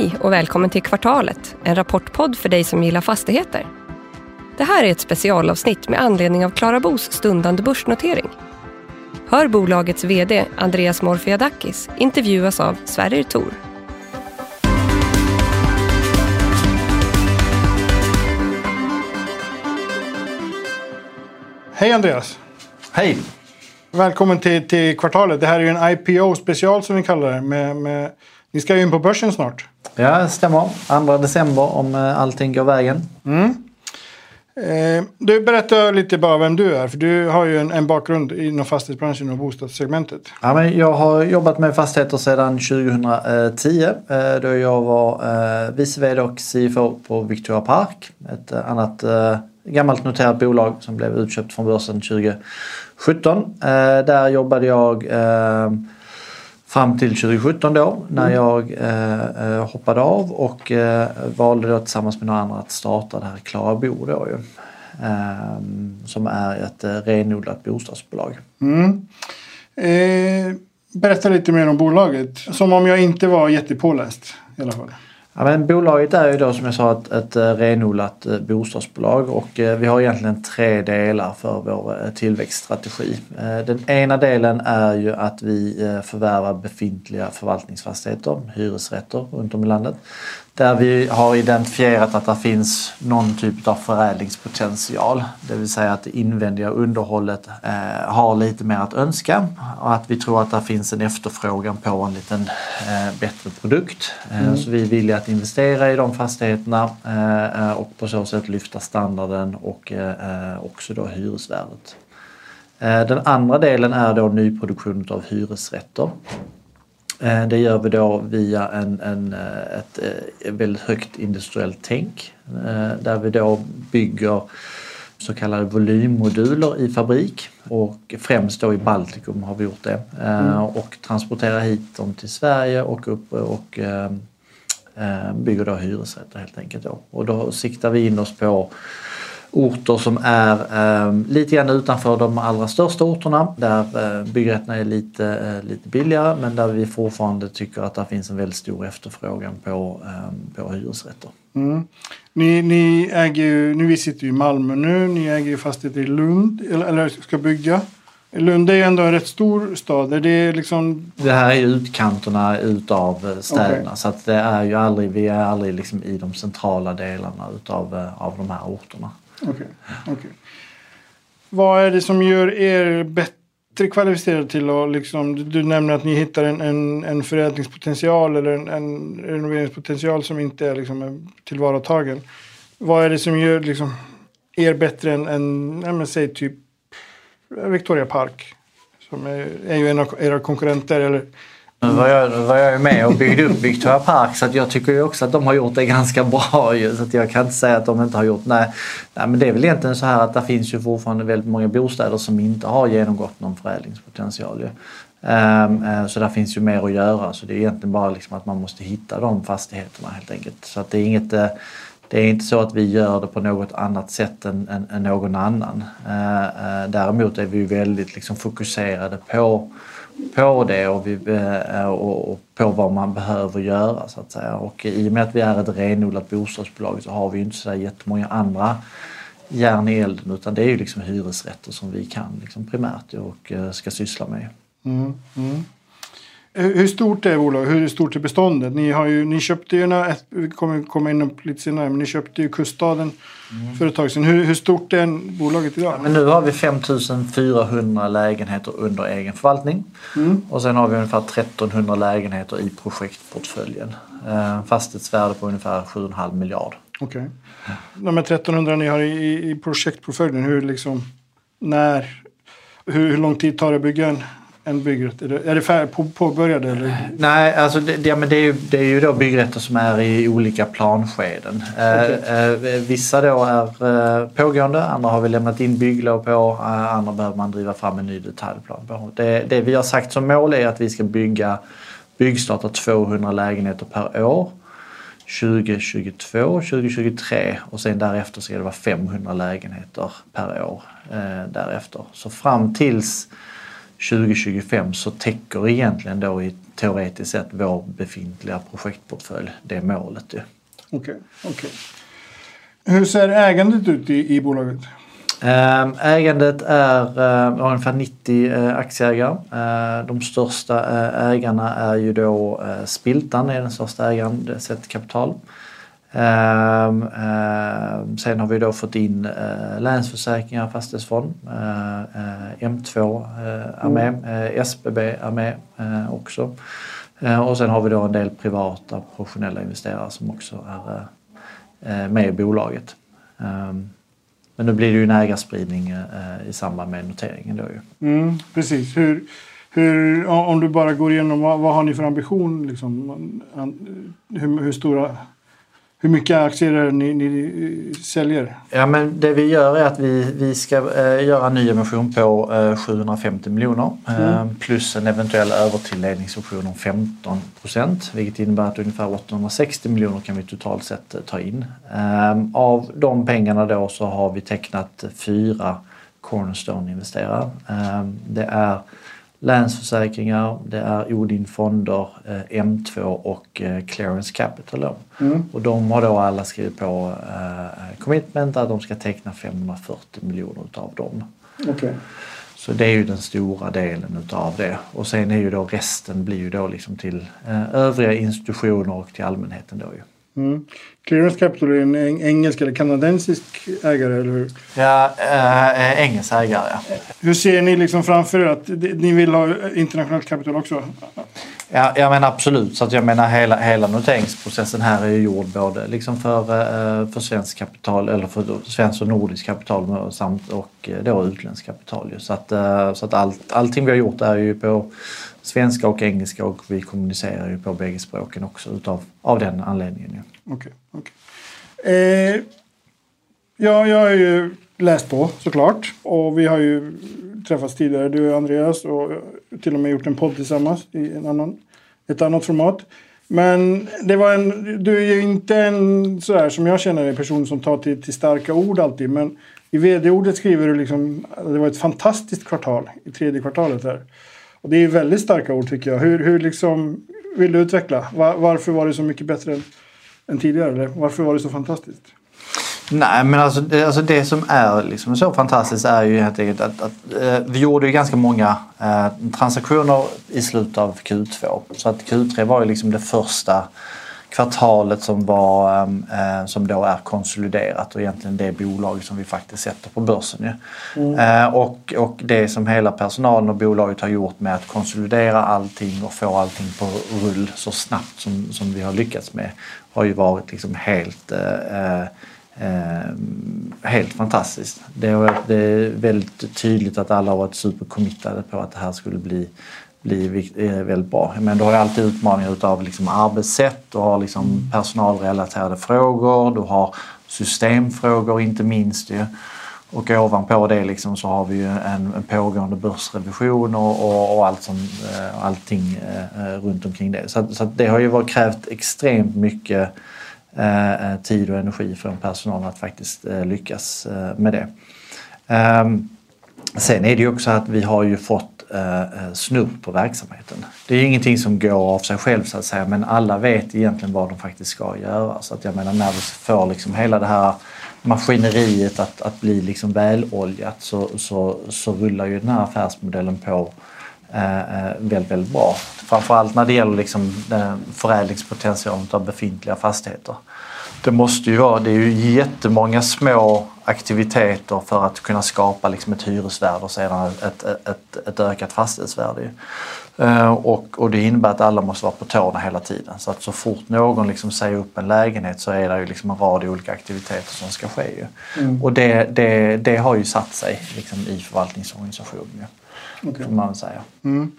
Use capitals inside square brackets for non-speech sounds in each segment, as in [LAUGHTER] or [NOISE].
Hej och välkommen till Kvartalet, en rapportpodd för dig som gillar fastigheter. Det här är ett specialavsnitt med anledning av Klara Bos stundande börsnotering. Hör bolagets VD Andreas Morfiadakis intervjuas av Sverrir Thor. Hej Andreas! Hej! Välkommen till, till kvartalet. Det här är ju en IPO-special som vi kallar det. Med, med, ni ska ju in på börsen snart. Ja, det stämmer. 2 december om eh, allting går vägen. Mm. Eh, du, berätta lite bara vem du är. För du har ju en, en bakgrund inom fastighetsbranschen och bostadssegmentet. Ja, men jag har jobbat med fastigheter sedan 2010 eh, då jag var eh, vice vd och CFO på Victoria Park. Ett eh, annat eh, gammalt noterat bolag som blev utköpt från börsen 2017. Eh, där jobbade jag fram till 2017 då när Mm. jag eh, eh, hoppade av och eh, valde då tillsammans med några andra att starta det här Klara Bo då ju. Eh, som är ett eh, renodlat bostadsbolag. Mm. Eh, berätta lite mer om bolaget. Som om jag inte var jättepåläst i alla fall. Ja, men bolaget är ju då som jag sa ett, ett eh, renodlat eh, bostadsbolag och eh, vi har egentligen tre delar för vår tillväxtstrategi. Den ena delen är ju att vi förvärvar befintliga förvaltningsfastigheter, hyresrätter runt om i landet. Där vi har identifierat att det finns någon typ av förädlingspotential. Det vill säga att det invändiga underhållet eh, har lite mer att önska och att vi tror att det finns en efterfrågan på en liten eh, bättre produkt. Eh, Så vi vill ju att investera i de fastigheterna eh, och på så sätt lyfta standarden och eh, också då hyresvärdet. Eh, Den andra delen är då nyproduktion av hyresrätter. Eh, Det gör vi då via en, en, eh, ett eh, väldigt högt industriellt tänk där vi då bygger så kallade volymmoduler i fabrik. Och främst då i Baltikum har vi gjort det. Eh, och transporterar hit dem till Sverige och upp och bygger då hyresrätter helt enkelt då. Och då siktar vi in oss på orter som är eh, lite grann utanför de allra största orterna där eh, byggrätterna är lite, eh, lite billigare men där vi fortfarande tycker att det finns en väldigt stor efterfrågan på, eh, på hyresrätter. Mm. Ni, ni äger ju, nu vi sitter i Malmö nu, ni äger ju fastigheter i Lund, eller, eller ska bygga. Lund är ju ändå en rätt stor stad. Är det liksom... Det här är ju utkanterna utav eh, städerna Okej. så att det är ju aldrig, vi är aldrig liksom i de centrala delarna utav eh, av de här orterna. Okej. Okay. Vad är det som gör er bättre kvalificerade till att liksom... Du, du nämner att ni hittar en, en, en förädlingspotential eller en, en renoveringspotential som inte är liksom tillvaratagen. Vad är det som gör liksom er bättre än, än men, säg typ Victoria Park? Som är, är ju en av era konkurrenter. Eller, nu var jag, var jag ju med och byggde upp Victoria Park så att jag tycker ju också att de har gjort det ganska bra. Ju, så att jag kan inte säga att de inte har gjort nej, nej men det är väl egentligen så här att det finns ju fortfarande väldigt många bostäder som inte har genomgått någon förädlingspotential. Ju. Um, så där finns ju mer att göra så det är egentligen bara liksom att man måste hitta de fastigheterna helt enkelt. Så att det är inget eh, det är inte så att vi gör det på något annat sätt än, än, än någon annan. Uh, uh, däremot är vi ju väldigt liksom fokuserade på på det och, vi, eh, och, på vad man behöver göra så att säga. Och i och med att vi är ett renodlat bostadsbolag så har vi ju inte så jättemånga andra järn i elden utan det är ju liksom hyresrätter som vi kan liksom primärt och eh, ska syssla med. Mm, mm. Hur stort är bolaget? Hur stort är beståndet? Ni, har ju, ni köpte ju, ett, vi kommer komma in lite senare, men ni köpte ju Kuststaden för ett tag sedan. Hur, hur stort är bolaget idag? Men nu har vi 5400 lägenheter under egen förvaltning Mm. och sen har vi ungefär 1300 lägenheter i projektportföljen. Eh, Fastighetsvärde på ungefär 7,5 miljard. Okej. De här 1300 ni har i, i- i projektportföljen, hur liksom, när, hur, hur lång tid tar det att bygga en, en byggrätt? Är det, är det fär, på, påbörjade eller? Nej, alltså det, det, men det, är ju, det är ju då byggrätter som är i olika planskeden. Eh, Okej. eh, vissa då är eh, pågående, andra har vi lämnat in bygglov på, eh, andra behöver man driva fram en ny detaljplan på. Det, det vi har sagt som mål är att vi ska bygga byggstarta 200 lägenheter per år 2022, 2023 och sen därefter ska det vara 500 lägenheter per år eh, därefter. Så fram tills 2025 så täcker egentligen då i teoretiskt sett vår befintliga projektportfölj det målet. Okej, okay, okay. Hur ser ägandet ut i, i bolaget? Ehm, ägandet är uh, ungefär 90 uh, aktieägare. Uh, de största ägarna är ju då Spiltan är den största ägaren sett kapital. Ehm, ehm, sen har vi då fått in Länsförsäkringar Fastighetsfond, M2 är med, SBB är med också. Och sen har vi då en del privata professionella investerare som också är med i bolaget. Men nu blir det ju en ägarspridning eh, i samband med noteringen. Då ju. Mm, precis. Hur, hur, om du bara går igenom, vad, vad har ni för ambition? Liksom? Hur, hur stora hur mycket aktier är det ni, ni säljer? Ja, men det vi gör är att vi, vi ska eh, göra en ny emission på eh, 750 miljoner mm. eh, plus en eventuell övertilldelningsoption om 15 procent vilket innebär att ungefär 860 miljoner kan vi totalt sett eh, ta in. Eh, av de pengarna då så har vi tecknat fyra Cornerstone-investerare. Eh, det är Länsförsäkringar, det är Odin Fonder, eh, M2 och eh, Clearance Capital. Mm. Och de har då alla skrivit på eh, commitment att de ska teckna 540 miljoner utav dem. Okay. Så det är ju den stora delen utav det. Och sen är ju då resten blir ju då liksom till övriga institutioner och till allmänheten då ju. Mm. Clearance Capital är en engelsk eller kanadensisk ägare, eller hur? Ja, äh, engelsk ägare, ja. Hur ser ni liksom framför er att ni vill ha internationellt kapital också? Ja, ja men absolut. Så att jag menar hela, hela noteringsprocessen här är ju gjord både liksom för, eh, för svenskt kapital eller för svenskt och nordiskt kapital samt och då utländskt kapital. Så att, så att allt, allting vi har gjort är ju på svenska och engelska och vi kommunicerar ju på bägge språken också utav, av den anledningen. Ja. Okay, okay. Eh, ja, jag har ju läst på såklart och vi har ju träffats tidigare du och Andreas och till och med gjort en podd tillsammans i en annan, ett annat format. Men det var en, du är ju inte en sådär som jag känner en person som tar till, till starka ord alltid. Men i vd-ordet skriver du liksom det var ett fantastiskt kvartal i tredje kvartalet här. Och det är väldigt starka ord tycker jag. Hur, hur liksom, vill du utveckla? Var, varför var det så mycket bättre än, än tidigare? Eller varför var det så fantastiskt? Nej, men alltså det, alltså det som är liksom så fantastiskt är ju helt enkelt att, att eh, vi gjorde ju ganska många eh, transaktioner i slutet av Q2. Så att Q3 var ju liksom det första kvartalet som, var, ehm, eh, som då är konsoliderat och egentligen det bolag som vi faktiskt sätter på börsen. Mm. Eh, och, och det som hela personalen och bolaget har gjort med att konsolidera allting och få allting på rull så snabbt som, som vi har lyckats med har ju varit liksom helt eh, eh helt fantastiskt. Det det är väldigt tydligt att alla har varit supercommittade på att det här skulle bli bli eh, väldigt bra. Men du har ju alltid utmaningar utav liksom arbetssätt, du har liksom personalrelaterade frågor, du har systemfrågor inte minst ju. Och ovanpå det liksom så har vi ju en, en pågående börsrevision och, och, och allt som, eh, allting eh, runt omkring det. Så, så det har ju varit, krävt extremt mycket eh, tid och energi från personalen att faktiskt eh, lyckas eh, med det. Um, sen är det ju också att vi har ju fått eh, eh snudd på verksamheten. Det är ingenting som går av sig själv så att säga men alla vet egentligen vad de faktiskt ska göra. Så att jag menar när vi får liksom hela det här maskineriet att, att bli liksom väloljat så, så, så rullar ju den här affärsmodellen på eh, eh väldigt, väldigt bra. Framförallt när det gäller liksom förädlingspotentialen av befintliga fastigheter. Det måste ju vara, det är ju jättemånga små aktiviteter för att kunna skapa liksom ett hyresvärde och sedan ett, ett, ett ökat fastighetsvärde. Uh, och, och det innebär att alla måste vara på tårna hela tiden. Så att så fort någon liksom säger upp en lägenhet så är det ju liksom en rad olika aktiviteter som ska ske. Mm. Och det, det, det har ju satt sig liksom i förvaltningsorganisationen. Okay. Får man säga. Mm.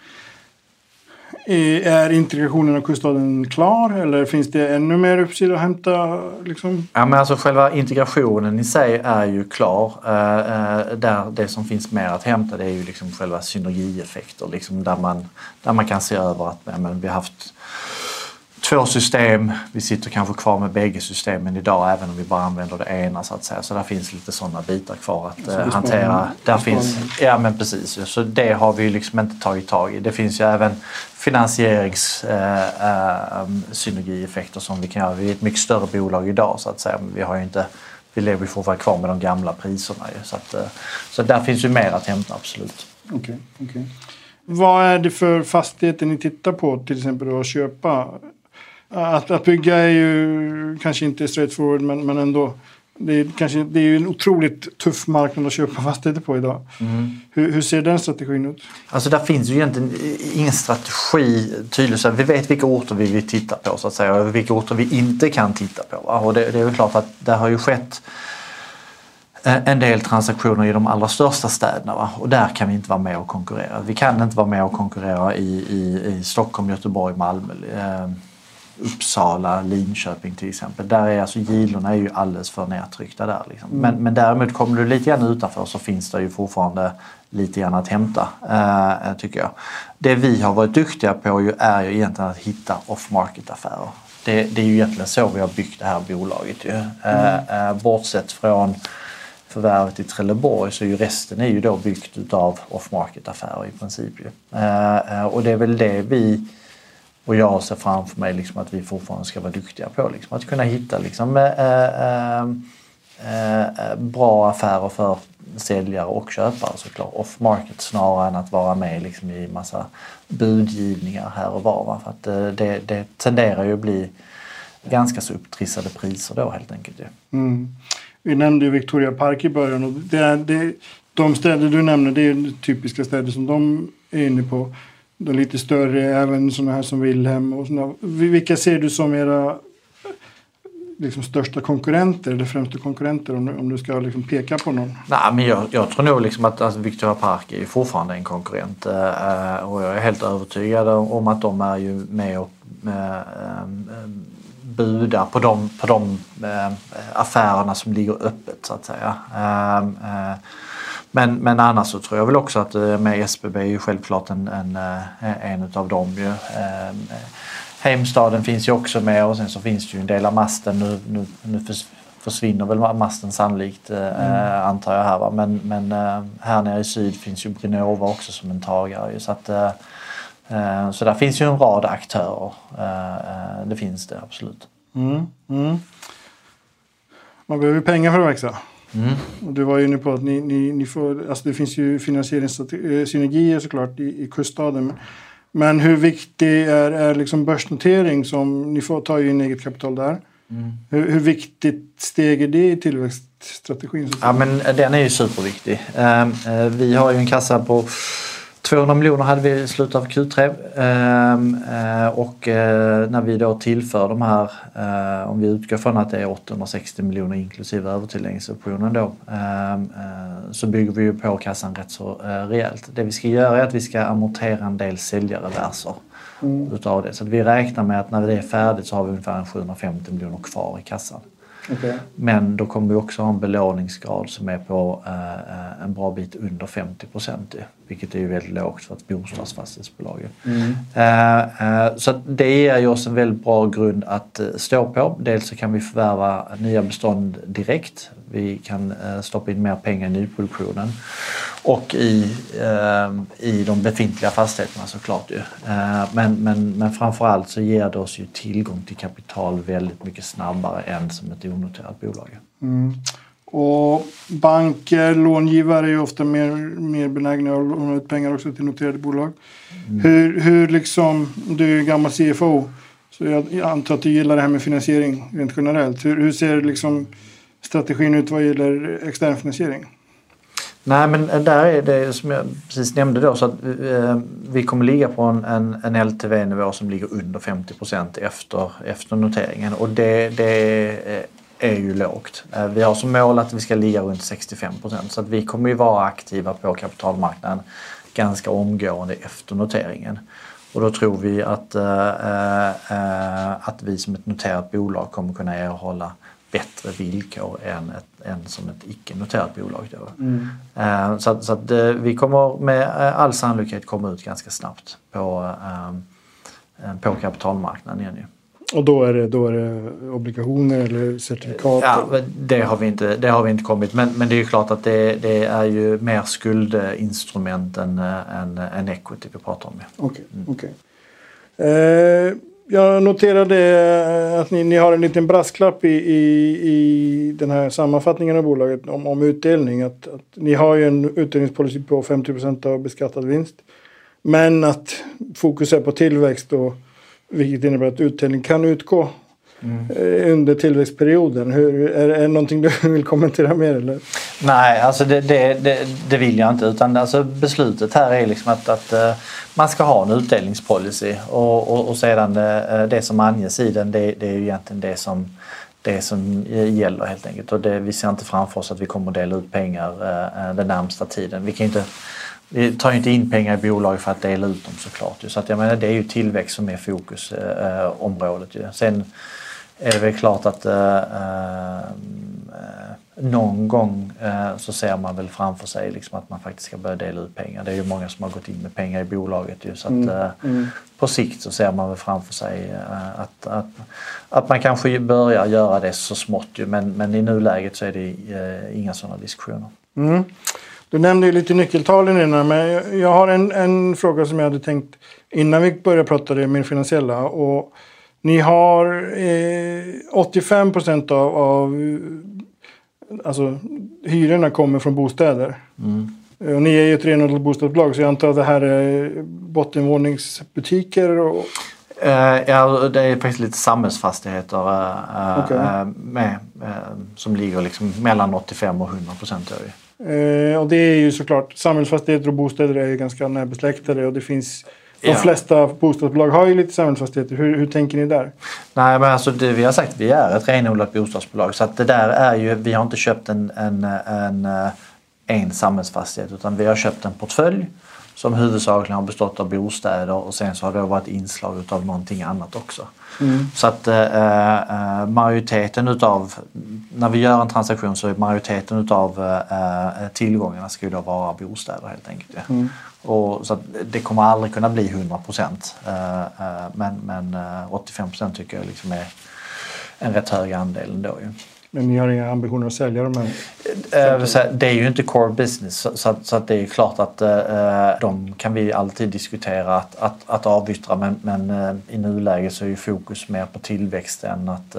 Är integrationen av kuststaden klar eller finns det ännu mer uppsida att hämta? Liksom? Ja, men alltså själva integrationen i sig är ju klar. Eh, eh, där det som finns mer att hämta det är ju liksom själva synergieffekter liksom där, man, där man kan se över att ja, men vi har haft två system. Vi sitter kanske kvar med bägge systemen idag även om vi bara använder det ena så att säga. Så där finns lite sådana bitar kvar att eh, hantera. Där finns, ja men precis. Så det har vi liksom inte tagit tag i. Det finns ju även finansieringssynergieffekter eh, eh, som vi kan göra. Vi är ett mycket större bolag idag så att säga. Men vi har ju inte vi lever fortfarande kvar med de gamla priserna. Ju, så, att, eh, så där finns ju mer att hämta, absolut. Okay, okay. Vad är det för fastigheter ni tittar på till exempel att köpa? Att, att bygga är ju kanske inte straightforward men, men ändå. Det är, kanske, det är ju en otroligt tuff marknad att köpa [LAUGHS] fastigheter på idag. Mm. Hur, hur, ser den strategin ut? Alltså där finns ju egentligen ingen strategi tydlig. Så vi vet vilka orter vi vill titta på så att säga och vilka orter vi inte kan titta på. Och det, det är väl klart att det har ju skett eh, en del transaktioner i de allra största städerna va? och där kan vi inte vara med och konkurrera. Vi kan inte vara med och konkurrera i, i, i Stockholm, Göteborg, Malmö. Eh, Uppsala, Linköping till exempel. Där är alltså gilorna är ju alldeles för nedtryckta där. Liksom. Mm. Men, men däremot kommer du lite grann utanför så finns det ju fortfarande lite grann att hämta eh, tycker jag. Det vi har varit duktiga på ju är ju egentligen att hitta off-market affärer. Det, det, är ju egentligen så vi har byggt det här bolaget ju. Eh, mm. Eh, bortsett från förvärvet i Trelleborg så är ju resten är ju då byggt utav off-market affärer i princip. Ju. Eh, eh, och det är väl det vi och jag ser framför mig liksom att vi fortfarande ska vara duktiga på liksom, att kunna hitta liksom, äh, äh, äh, bra affärer för säljare och köpare såklart. Off market snarare än att vara med liksom, i massa budgivningar här och var. Va? För att eh, det, det tenderar ju att bli ganska så upptrissade priser då helt enkelt. Ja. Mm. Vi nämnde ju Victoria Park i början och det, det, de städer du nämner det är typiska städer som de är inne på de lite större, även sådana här som Wilhelm. Och såna. Vilka ser du som era liksom, största konkurrenter eller främsta konkurrenter om du, om du ska liksom, peka på någon? Nej, men jag, jag tror nog liksom att alltså, Victoria Park är fortfarande en konkurrent eh, och jag är helt övertygad om att de är ju med och eh, eh budar på de, på de eh, affärerna som ligger öppet så att säga. Eh, men, men annars så tror jag väl också att eh, med SBB är ju självklart en, en, eh, en utav dem ju. Eh, Heimstaden finns ju också med och sen så finns det ju en del av masten. Nu, nu, nu försvinner väl masten sannolikt mm. antar jag här va? Men, men här nere i syd finns ju Brinova också som en tagare. Så, att, så där finns ju en rad aktörer. Det finns det absolut. Mm. Mm. Man behöver pengar för att växa. Mm. Du var ju inne på att ni, ni, ni får, alltså det finns ju finansieringssynergier såklart i, i kuststaden. Men hur viktig är, är liksom börsnotering som ni får ta in eget kapital där? Mm. Hur, hur, viktigt steg är det i tillväxtstrategin? Ja, men den är ju superviktig. Ehm, eh, vi har ju en kassa på 200 miljoner hade vi i slutet av Q3 ehm, eh, och eh, när vi då tillför de här, eh, om vi utgår från att det är 860 miljoner inklusive övertilläggsoptionen då, ehm, så bygger vi ju på kassan rätt så rejält. Det vi ska göra är att vi ska amortera en del säljarreverser mm. utav det. Så vi räknar med att när det är färdigt så har vi ungefär 750 miljoner kvar i kassan. Okay. Men då kommer vi också ha en belåningsgrad som är på eh, en bra bit under 50 procent. Vilket är ju väldigt lågt för ett bostadsfastighetsbolag. Mm. Eh, eh, så det ger ju oss en väldigt bra grund att eh, stå på. Dels så kan vi förvärva nya bestånd direkt. Vi kan eh, stoppa in mer pengar i nyproduktionen och i, eh, i de befintliga fastigheterna såklart. Ju. Eh, men, men, men framförallt så ger det oss ju tillgång till kapital väldigt mycket snabbare än som ett onoterat bolag. Mm. Och banker, långivare är ju ofta mer, mer benägna att låna ut pengar också till noterade bolag. Mm. Hur, hur liksom, du är gammal CFO, så jag antar att du gillar det här med finansiering rent generellt. Hur, hur ser liksom strategin ut vad gäller extern finansiering? Nej men där är det som jag precis nämnde då så att eh, vi kommer ligga på en, en, en LTV-nivå som ligger under 50 efter, efter noteringen och det, det är ju lågt. Eh, vi har som mål att vi ska ligga runt 65 procent så att vi kommer ju vara aktiva på kapitalmarknaden ganska omgående efter noteringen. Och då tror vi att, äh, äh, att vi som ett noterat bolag kommer kunna erhålla bättre villkor än, ett, än som ett icke-noterat bolag. Då. Mm. Så, så att, uh, vi kommer med all sannolikhet komma ut ganska snabbt på, på kapitalmarknaden igen. Och då är, det, då är det obligationer eller certifikat? Ja, det har vi inte, det har vi inte kommit. Men, men det är ju klart att det, det är ju mer skuldinstrument än, än, än equity vi pratar om. Okej. Okay, okay. eh, jag noterade eh, att ni, ni, har en liten brasklapp i, i, i den här sammanfattningen av bolaget om, om utdelning. Att, att, ni har ju en utdelningspolicy på 50% av beskattad vinst. Men att fokus är på tillväxt och vilket innebär att utdelning kan utgå mm. Eh, under tillväxtperioden. Hur, är, är det någonting du [LAUGHS] vill kommentera mer? Eller? Nej, alltså det, det, det, det, vill jag inte. Utan alltså beslutet här är liksom att, att eh, man ska ha en utdelningspolicy och, och, och sedan det, det som anges i den det, det är ju egentligen det som det som gäller helt enkelt. Och det, vi ser inte framför oss att vi kommer att dela ut pengar uh, den närmsta tiden. Vi kan inte vi tar ju inte in pengar i bolag för att dela ut dem såklart. Så att jag menar, det är ju tillväxt som är fokusområdet. Eh, Sen är det väl klart att eh, eh, någon gång eh, så ser man väl framför sig liksom att man faktiskt ska börja dela ut pengar. Det är ju många som har gått in med pengar i bolaget. Ju, så att, mm. Eh, mm. På sikt så ser man väl framför sig eh, att, att, att man kanske börjar göra det så smått. Ju, men, men i nuläget så är det inga sådana diskussioner. Mm. Du nämnde ju lite nyckeltalen innan, men jag har en, en fråga som jag hade tänkt innan vi började prata det mer finansiella. Och ni har eh, 85 procent av, av alltså, hyrorna kommer från bostäder. Mm. Och ni är ju ett renodlat bostadsbolag så jag antar att det här är bottenvåningsbutiker? Och... Uh, ja, det är faktiskt lite samhällsfastigheter uh, okay. uh, med, som ligger liksom mellan 85 och 100 procent. Eh, och det är ju såklart, samhällsfastigheter och bostäder är ju ganska närbesläktade och det finns de ja. flesta bostadsbolag har ju lite samhällsfastigheter. Hur, hur tänker ni där? Nej men alltså det, vi har sagt att vi är ett renodlat bostadsbolag så att det där är ju, vi har inte köpt en, en, en, eh, en samhällsfastighet utan vi har köpt en portfölj som huvudsakligen har bestått av bostäder och sen så har det varit inslag av någonting annat också. Mm. Så att eh, eh, majoriteten utav, när vi gör en transaktion så är majoriteten utav eh, tillgångarna ska ju då vara bostäder helt enkelt. Ja. Mm. Och, så det kommer aldrig kunna bli 100 procent. Eh, eh, men, men 85 eh, procent tycker jag liksom är en rätt hög andel ändå. Ju. Men ni har inga ambitioner att sälja de här? Det är ju inte core business så, så att det är klart att de kan vi alltid diskutera att, att, att avyttra men, men i nuläget så är ju fokus mer på tillväxt än att,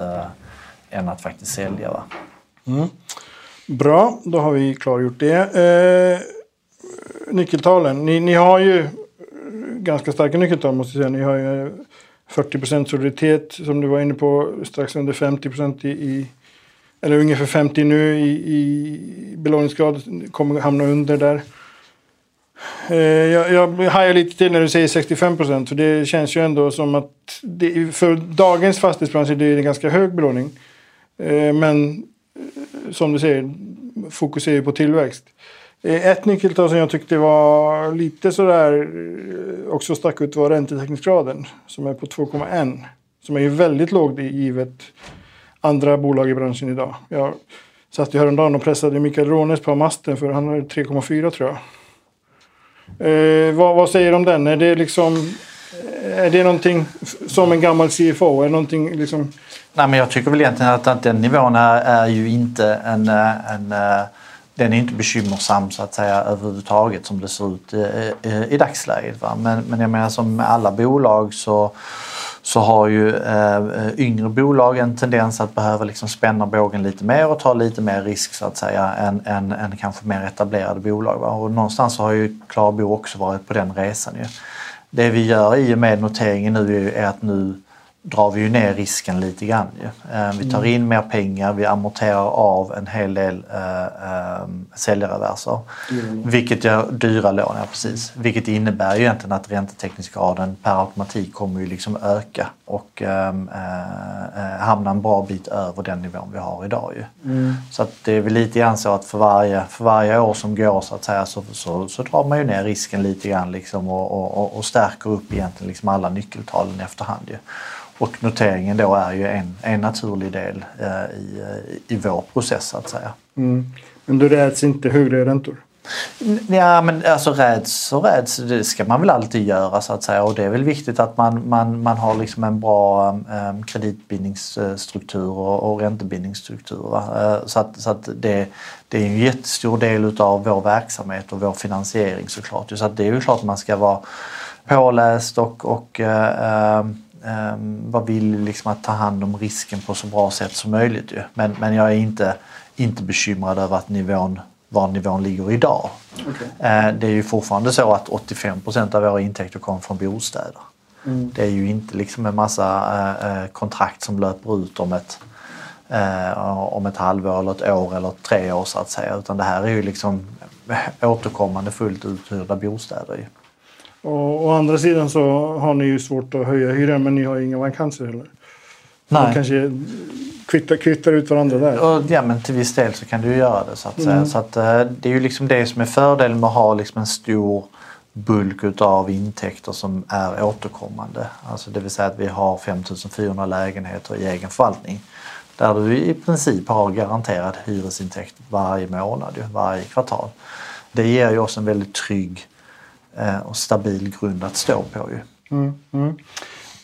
än att faktiskt sälja. Va? Mm. Bra, då har vi klargjort det. Eh, nyckeltalen. Ni, ni har ju eh, ganska starka nyckeltal måste jag säga. Ni har ju eh, 40% soliditet som du var inne på. Strax under 50 i, i eller ungefär 50 nu i, i belåningsgrad. Kommer hamna under där. Eh, jag, jag hajar lite till när du säger 65 procent. För det känns ju ändå som att det, för dagens fastighetsbransch är det en ganska hög belåning. Eh, men eh, som du säger, fokus är ju på tillväxt. Eh, ett nyckeltal som jag tyckte var lite sådär eh, också stack ut var räntetäckningsgraden som är på 2,1. Som är ju väldigt låg givet andra bolag i branschen idag. Jag satt ju häromdagen och pressade Mikael Rånes på masten för han har 3,4 tror jag. Eh, vad, vad, säger du om den? Är det liksom... Eh, är det någonting som en gammal CFO? Är någonting liksom... Nej men jag tycker väl egentligen att, att den nivån är, är ju inte en, en den är inte bekymmersam så att säga överhuvudtaget som det ser ut i, i, i dagsläget. Va? Men, men jag menar som med alla bolag så, så har ju eh, yngre bolag en tendens att behöva liksom spänna bågen lite mer och ta lite mer risk så att säga än, än, än kanske mer etablerade bolag. Va? Och någonstans har ju Klarbo också varit på den resan. Ju. Det vi gör i och med noteringen nu är att nu drar vi ju ner risken lite grann. Eh, vi tar mm. in mer pengar, vi amorterar av en hel del äh, äh, säljarreverser. Mm. Vilket gör dyra lån, ja, precis. Vilket innebär ju egentligen att räntetäckningsgraden per automatik kommer ju liksom öka och äh, hamna en bra bit över den nivån vi har idag. Ju. Mm. Så att det är väl lite grann så att för varje, för varje år som går så att säga så, så, så drar man ju ner risken lite grann liksom och, och, och stärker upp egentligen liksom alla nyckeltalen efterhand. Ju. Och noteringen då är ju en, en naturlig del eh, i, i vår process så att säga. Mm. Men då räds inte högre räntor? Ja, men alltså räds och räds, det ska man väl alltid göra så att säga. Och det är väl viktigt att man, man, man har liksom en bra um, kreditbindningsstruktur och, och räntebindningsstruktur. Uh, så att, så att det, det är en jättestor del av vår verksamhet och vår finansiering såklart. Så att det är ju klart att man ska vara påläst och, och uh, um, vara villig liksom att ta hand om risken på så bra sätt som möjligt. Ju. Men, men jag är inte, inte bekymrad över att nivån var nivån ligger idag. Okay. Eh, det är ju fortfarande så att 85 procent av våra intäkter kommer från bostäder. Mm. Det är ju inte liksom en massa eh, eh, kontrakt som löper ut om ett, om ett halvår eller ett år eller tre år så att säga. Utan det här är ju liksom återkommande fullt uthyrda bostäder. Och å andra sidan så har ni ju svårt att höja hyran men ni har inga vakanser heller. Nej. Man kanske kvittar, kvittar ut varandra där. ja men till viss del så kan du ju göra det så att säga. Mm. Så att, eh, det är ju liksom det som är fördelen med att ha liksom en stor bulk av intäkter som är återkommande. Alltså det vill säga att vi har 5400 lägenheter i egen förvaltning. Där du i princip har garanterad hyresintäkt varje månad, varje kvartal. Det ger ju oss en väldigt trygg och stabil grund att stå på. Ju. Mm, mm.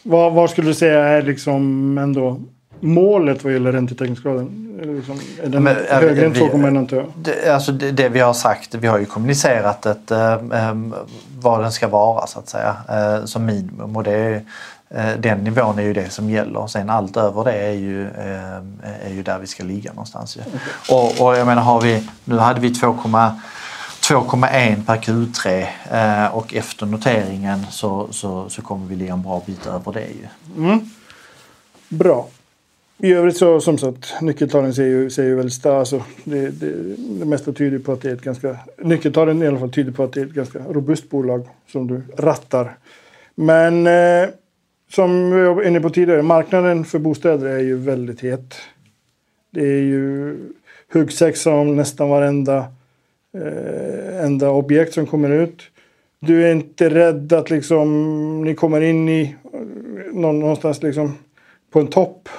Vad, vad, skulle du säga är liksom ändå målet vad gäller räntetäckningsgraden? Är, liksom, är den Men, högre än 2,1 det, alltså det, det, vi har sagt, vi har ju kommunicerat ett, äh, vad den ska vara så att säga äh, som minimum och det är, äh, den nivån är ju det som gäller. Sen allt över det är ju, är ju där vi ska ligga någonstans. Okay. Och, och jag menar har vi, nu hade vi 2,1 per Q3 eh, och efter noteringen så, så, så kommer vi ligga en bra bit över det. Ju. Mm. Bra. I övrigt så som sagt, nyckeltalen ser ju, ser ju väldigt starka alltså, det, det, det mesta tyder på att det är ett ganska... Nyckeltalen i alla fall tyder på att det är ett ganska robust bolag som du rattar. Men eh, som vi var inne på tidigare, marknaden för bostäder är ju väldigt het. Det är ju huggsexa om nästan varenda eh, enda objekt som kommer ut. Du är inte rädd att liksom ni kommer in i någonstans liksom på en topp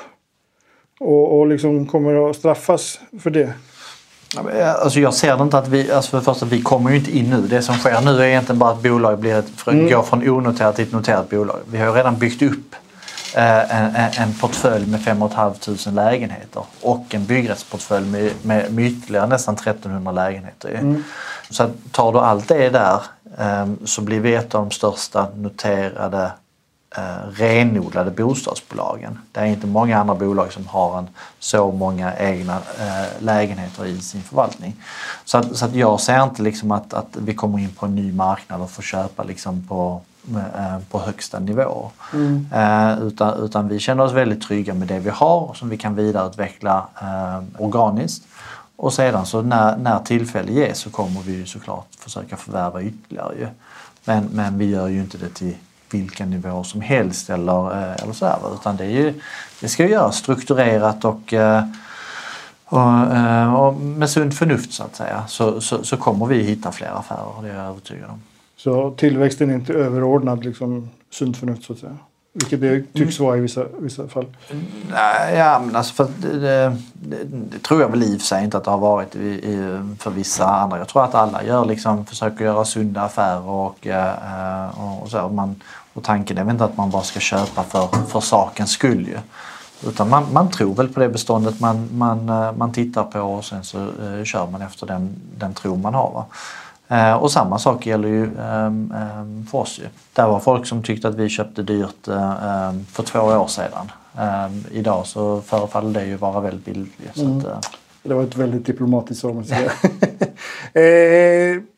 och, och liksom kommer att straffas för det? Alltså jag ser det inte att vi, alltså för det första vi kommer ju inte in nu. Det som sker nu är egentligen bara att bolag blir ett, mm. går från onoterat till ett noterat bolag. Vi har ju redan byggt upp eh, en, en portfölj med 5 500 lägenheter och en byggrättsportfölj med, med, med ytterligare nästan 1300 lägenheter. Mm. Så tar du allt det där eh, så blir vi ett av de största noterade eh, renodlade bostadsbolagen. Det är inte många andra bolag som har en, så många egna eh, lägenheter i sin förvaltning. Så, att, så att jag ser inte liksom att, att vi kommer in på en ny marknad och får köpa liksom på, eh, på högsta nivå. Mm. Eh, utan, utan vi känner oss väldigt trygga med det vi har som vi kan vidareutveckla eh, organiskt. Och sedan så när, när tillfälle ges så kommer vi såklart försöka förvärva ytterligare. Men, men vi gör ju inte det till vilken nivå som helst eller, eh, eller sådär. Utan det, är ju, det ska ju göras strukturerat och, eh, och, eh, och med sunt förnuft så att säga. Så, så, så, kommer vi hitta fler affärer, det är jag övertygad om. Så tillväxten är inte överordnad liksom, sunt förnuft så att säga? Vilket det tycks vara i vissa, vissa fall. Ja, men alltså för det, det, det, tror jag väl i och för sig inte att det har varit i, i, för vissa andra. Jag tror att alla gör liksom, försöker göra sunda affärer och, och, och så. Man, och tanken är väl inte att man bara ska köpa för, för sakens skull ju. Utan man, man tror väl på det beståndet man, man, eh, man tittar på och sen så eh, kör man efter den, den tro man har. Va? Eh, och samma sak gäller ju eh, för oss. Ju. Det var folk som tyckte att vi köpte dyrt eh, för två år sedan. Ehm, idag så förefaller det ju vara väldigt billigt. Mm. Eh, det var ett väldigt diplomatiskt svar säga. [LAUGHS]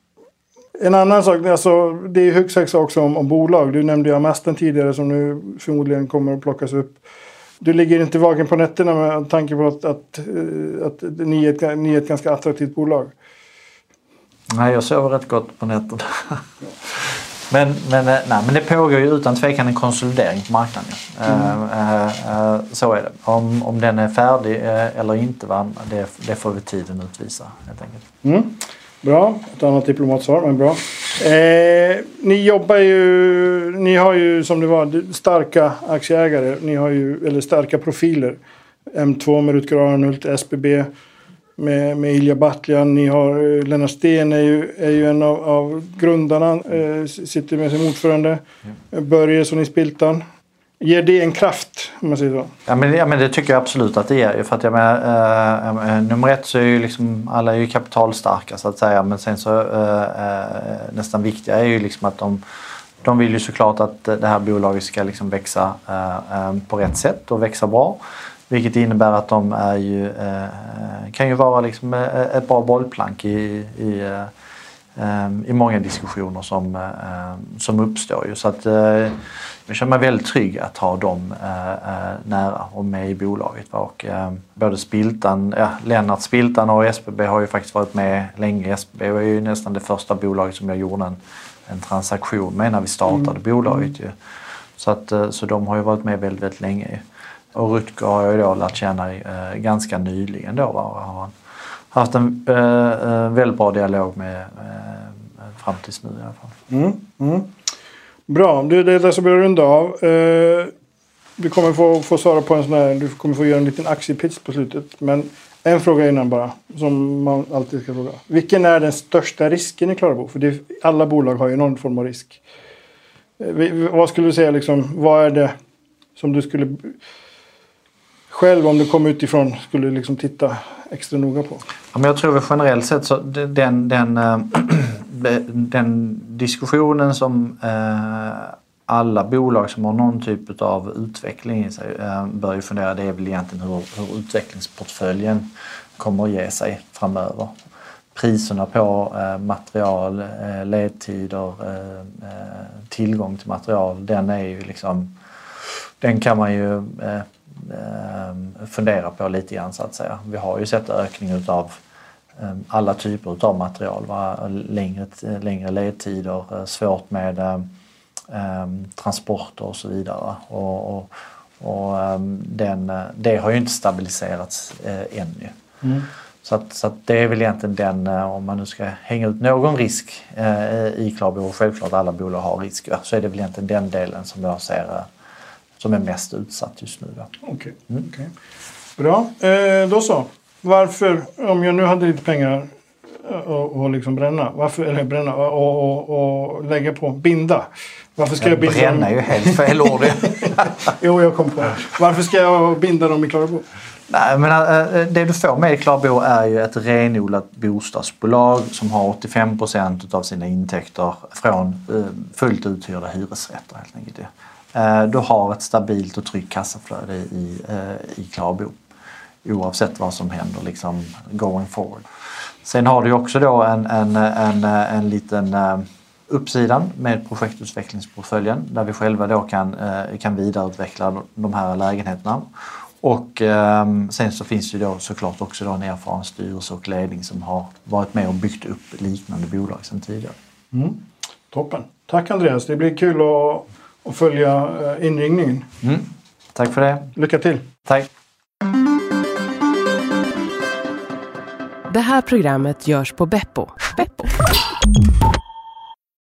En annan sak, alltså, det är högst högst också om, om bolag. Du nämnde ju Amasten tidigare som nu förmodligen kommer att plockas upp. Du ligger inte vaken på nätterna med tanke på att, att, eh, att, att ni, är ett, ni är ett ganska attraktivt bolag? Nej, jag sover rätt gott på nätterna. [LAUGHS] men, men, eh, nej, men det pågår ju utan tvekan en konsolidering på marknaden. Mm. Uh, uh, uh, så är det. Om, om den är färdig eller inte, va? Det, det får vi tiden utvisa helt enkelt. Mm. Bra, ett annat diplomatsvar, men bra. Eh, ni jobbar ju, ni har ju som det var starka aktieägare, ni har ju, eller starka profiler. M2 med Rutger Arnhult, SBB med, med Ilja Batljan. Ni har eh, Lennart Sten är ju, är ju en av, av grundarna. Eh, sitter med som ordförande. Mm. Börjesson i Spiltan. Ger det en kraft om man säger så? Ja men, ja, men det tycker jag absolut att det ger. För att jag menar, eh, nummer ett så är ju liksom alla är ju kapitalstarka så att säga. Men sen så eh, eh, nästan viktiga är ju liksom att de, de vill ju såklart att det här bolaget ska liksom växa eh, eh på rätt sätt och växa bra. Vilket innebär att de är ju, eh, kan ju vara liksom ett bra bollplank i, i i många diskussioner som, som uppstår. Ju. Så att, jag känner mig väldigt trygg att ha dem eh, eh nära och med i bolaget. Och, eh, både Spiltan, ja, Lennart Spiltan och SBB har ju faktiskt varit med länge. SBB var ju nästan det första bolaget som jag gjorde en, en transaktion med när vi startade mm. bolaget. Ju. Så, att, eh, så de har ju varit med väldigt, väldigt länge. Och Rutger har jag ju då lärt känna eh, ganska nyligen då. Va? Har haft en eh, eh, väldigt bra dialog med eh, fram tills nu i alla fall. Mm. Mm. Bra, det är det som börjar runda av. Eh, du kommer få, få svara på en sån här, du kommer få göra en liten aktiepitch på slutet. Men en fråga innan bara, som man alltid ska fråga. Vilken är den största risken i Klarabo? För det, alla bolag har ju någon form av risk. Eh, vad skulle du säga, liksom, vad är det som du skulle själv om du kom utifrån skulle liksom titta extra noga på? Ja, men jag tror väl generellt sett så den, den, eh, [CLEARS THROAT] den diskussionen som eh, alla bolag som har någon typ av utveckling i sig eh, bör ju fundera det är väl egentligen hur, hur utvecklingsportföljen kommer att ge sig framöver. Priserna på material, ledtider, tillgång till material, den är ju liksom den kan man ju fundera på lite grann så att säga. Vi har ju sett ökning utav eh, alla typer av material. Va? Längre, längre ledtider, eh, svårt med eh, transporter och så vidare. Och, och, och den, det har ju inte stabiliserats eh, ännu. Mm. Så, att, så att det är väl egentligen den, om man nu ska hänga ut någon risk eh, i Klarbo, och självklart alla bolag har risk, så är det väl egentligen den delen som jag ser som är mest utsatt just nu. Okej. Okay. Mm. okay. Bra, eh, då så. Varför, om jag nu hade lite pengar och, och liksom bränna, varför, eller bränna och, och, och lägga på, binda. Varför ska jag, binda Bränna är ju helt fel ord. [LAUGHS] jo, jag kom på det. Varför ska jag binda dem i Klarabo? Nej, men äh, det du får med i Klarbo är ju ett renodlat bostadsbolag som har 85 procent av sina intäkter från äh, fullt uthyrda hyresrätter. Helt enkelt. Eh, du har ett stabilt och tryggt kassaflöde i, eh, i Klarbo oavsett vad som händer liksom going forward. Sen har du också då en, en, en, en liten eh, uppsidan med projektutvecklingsportföljen där vi själva då kan, kan vidareutveckla de här lägenheterna. Och sen så finns det då såklart också då en erfaren styrelse och ledning som har varit med och byggt upp liknande bolag sedan tidigare. Mm. Toppen. Tack Andreas, det blir kul att och följa eh, inringningen. Mm. Tack för det. Lycka till. Tack. Det här programmet görs på Beppo. Beppo.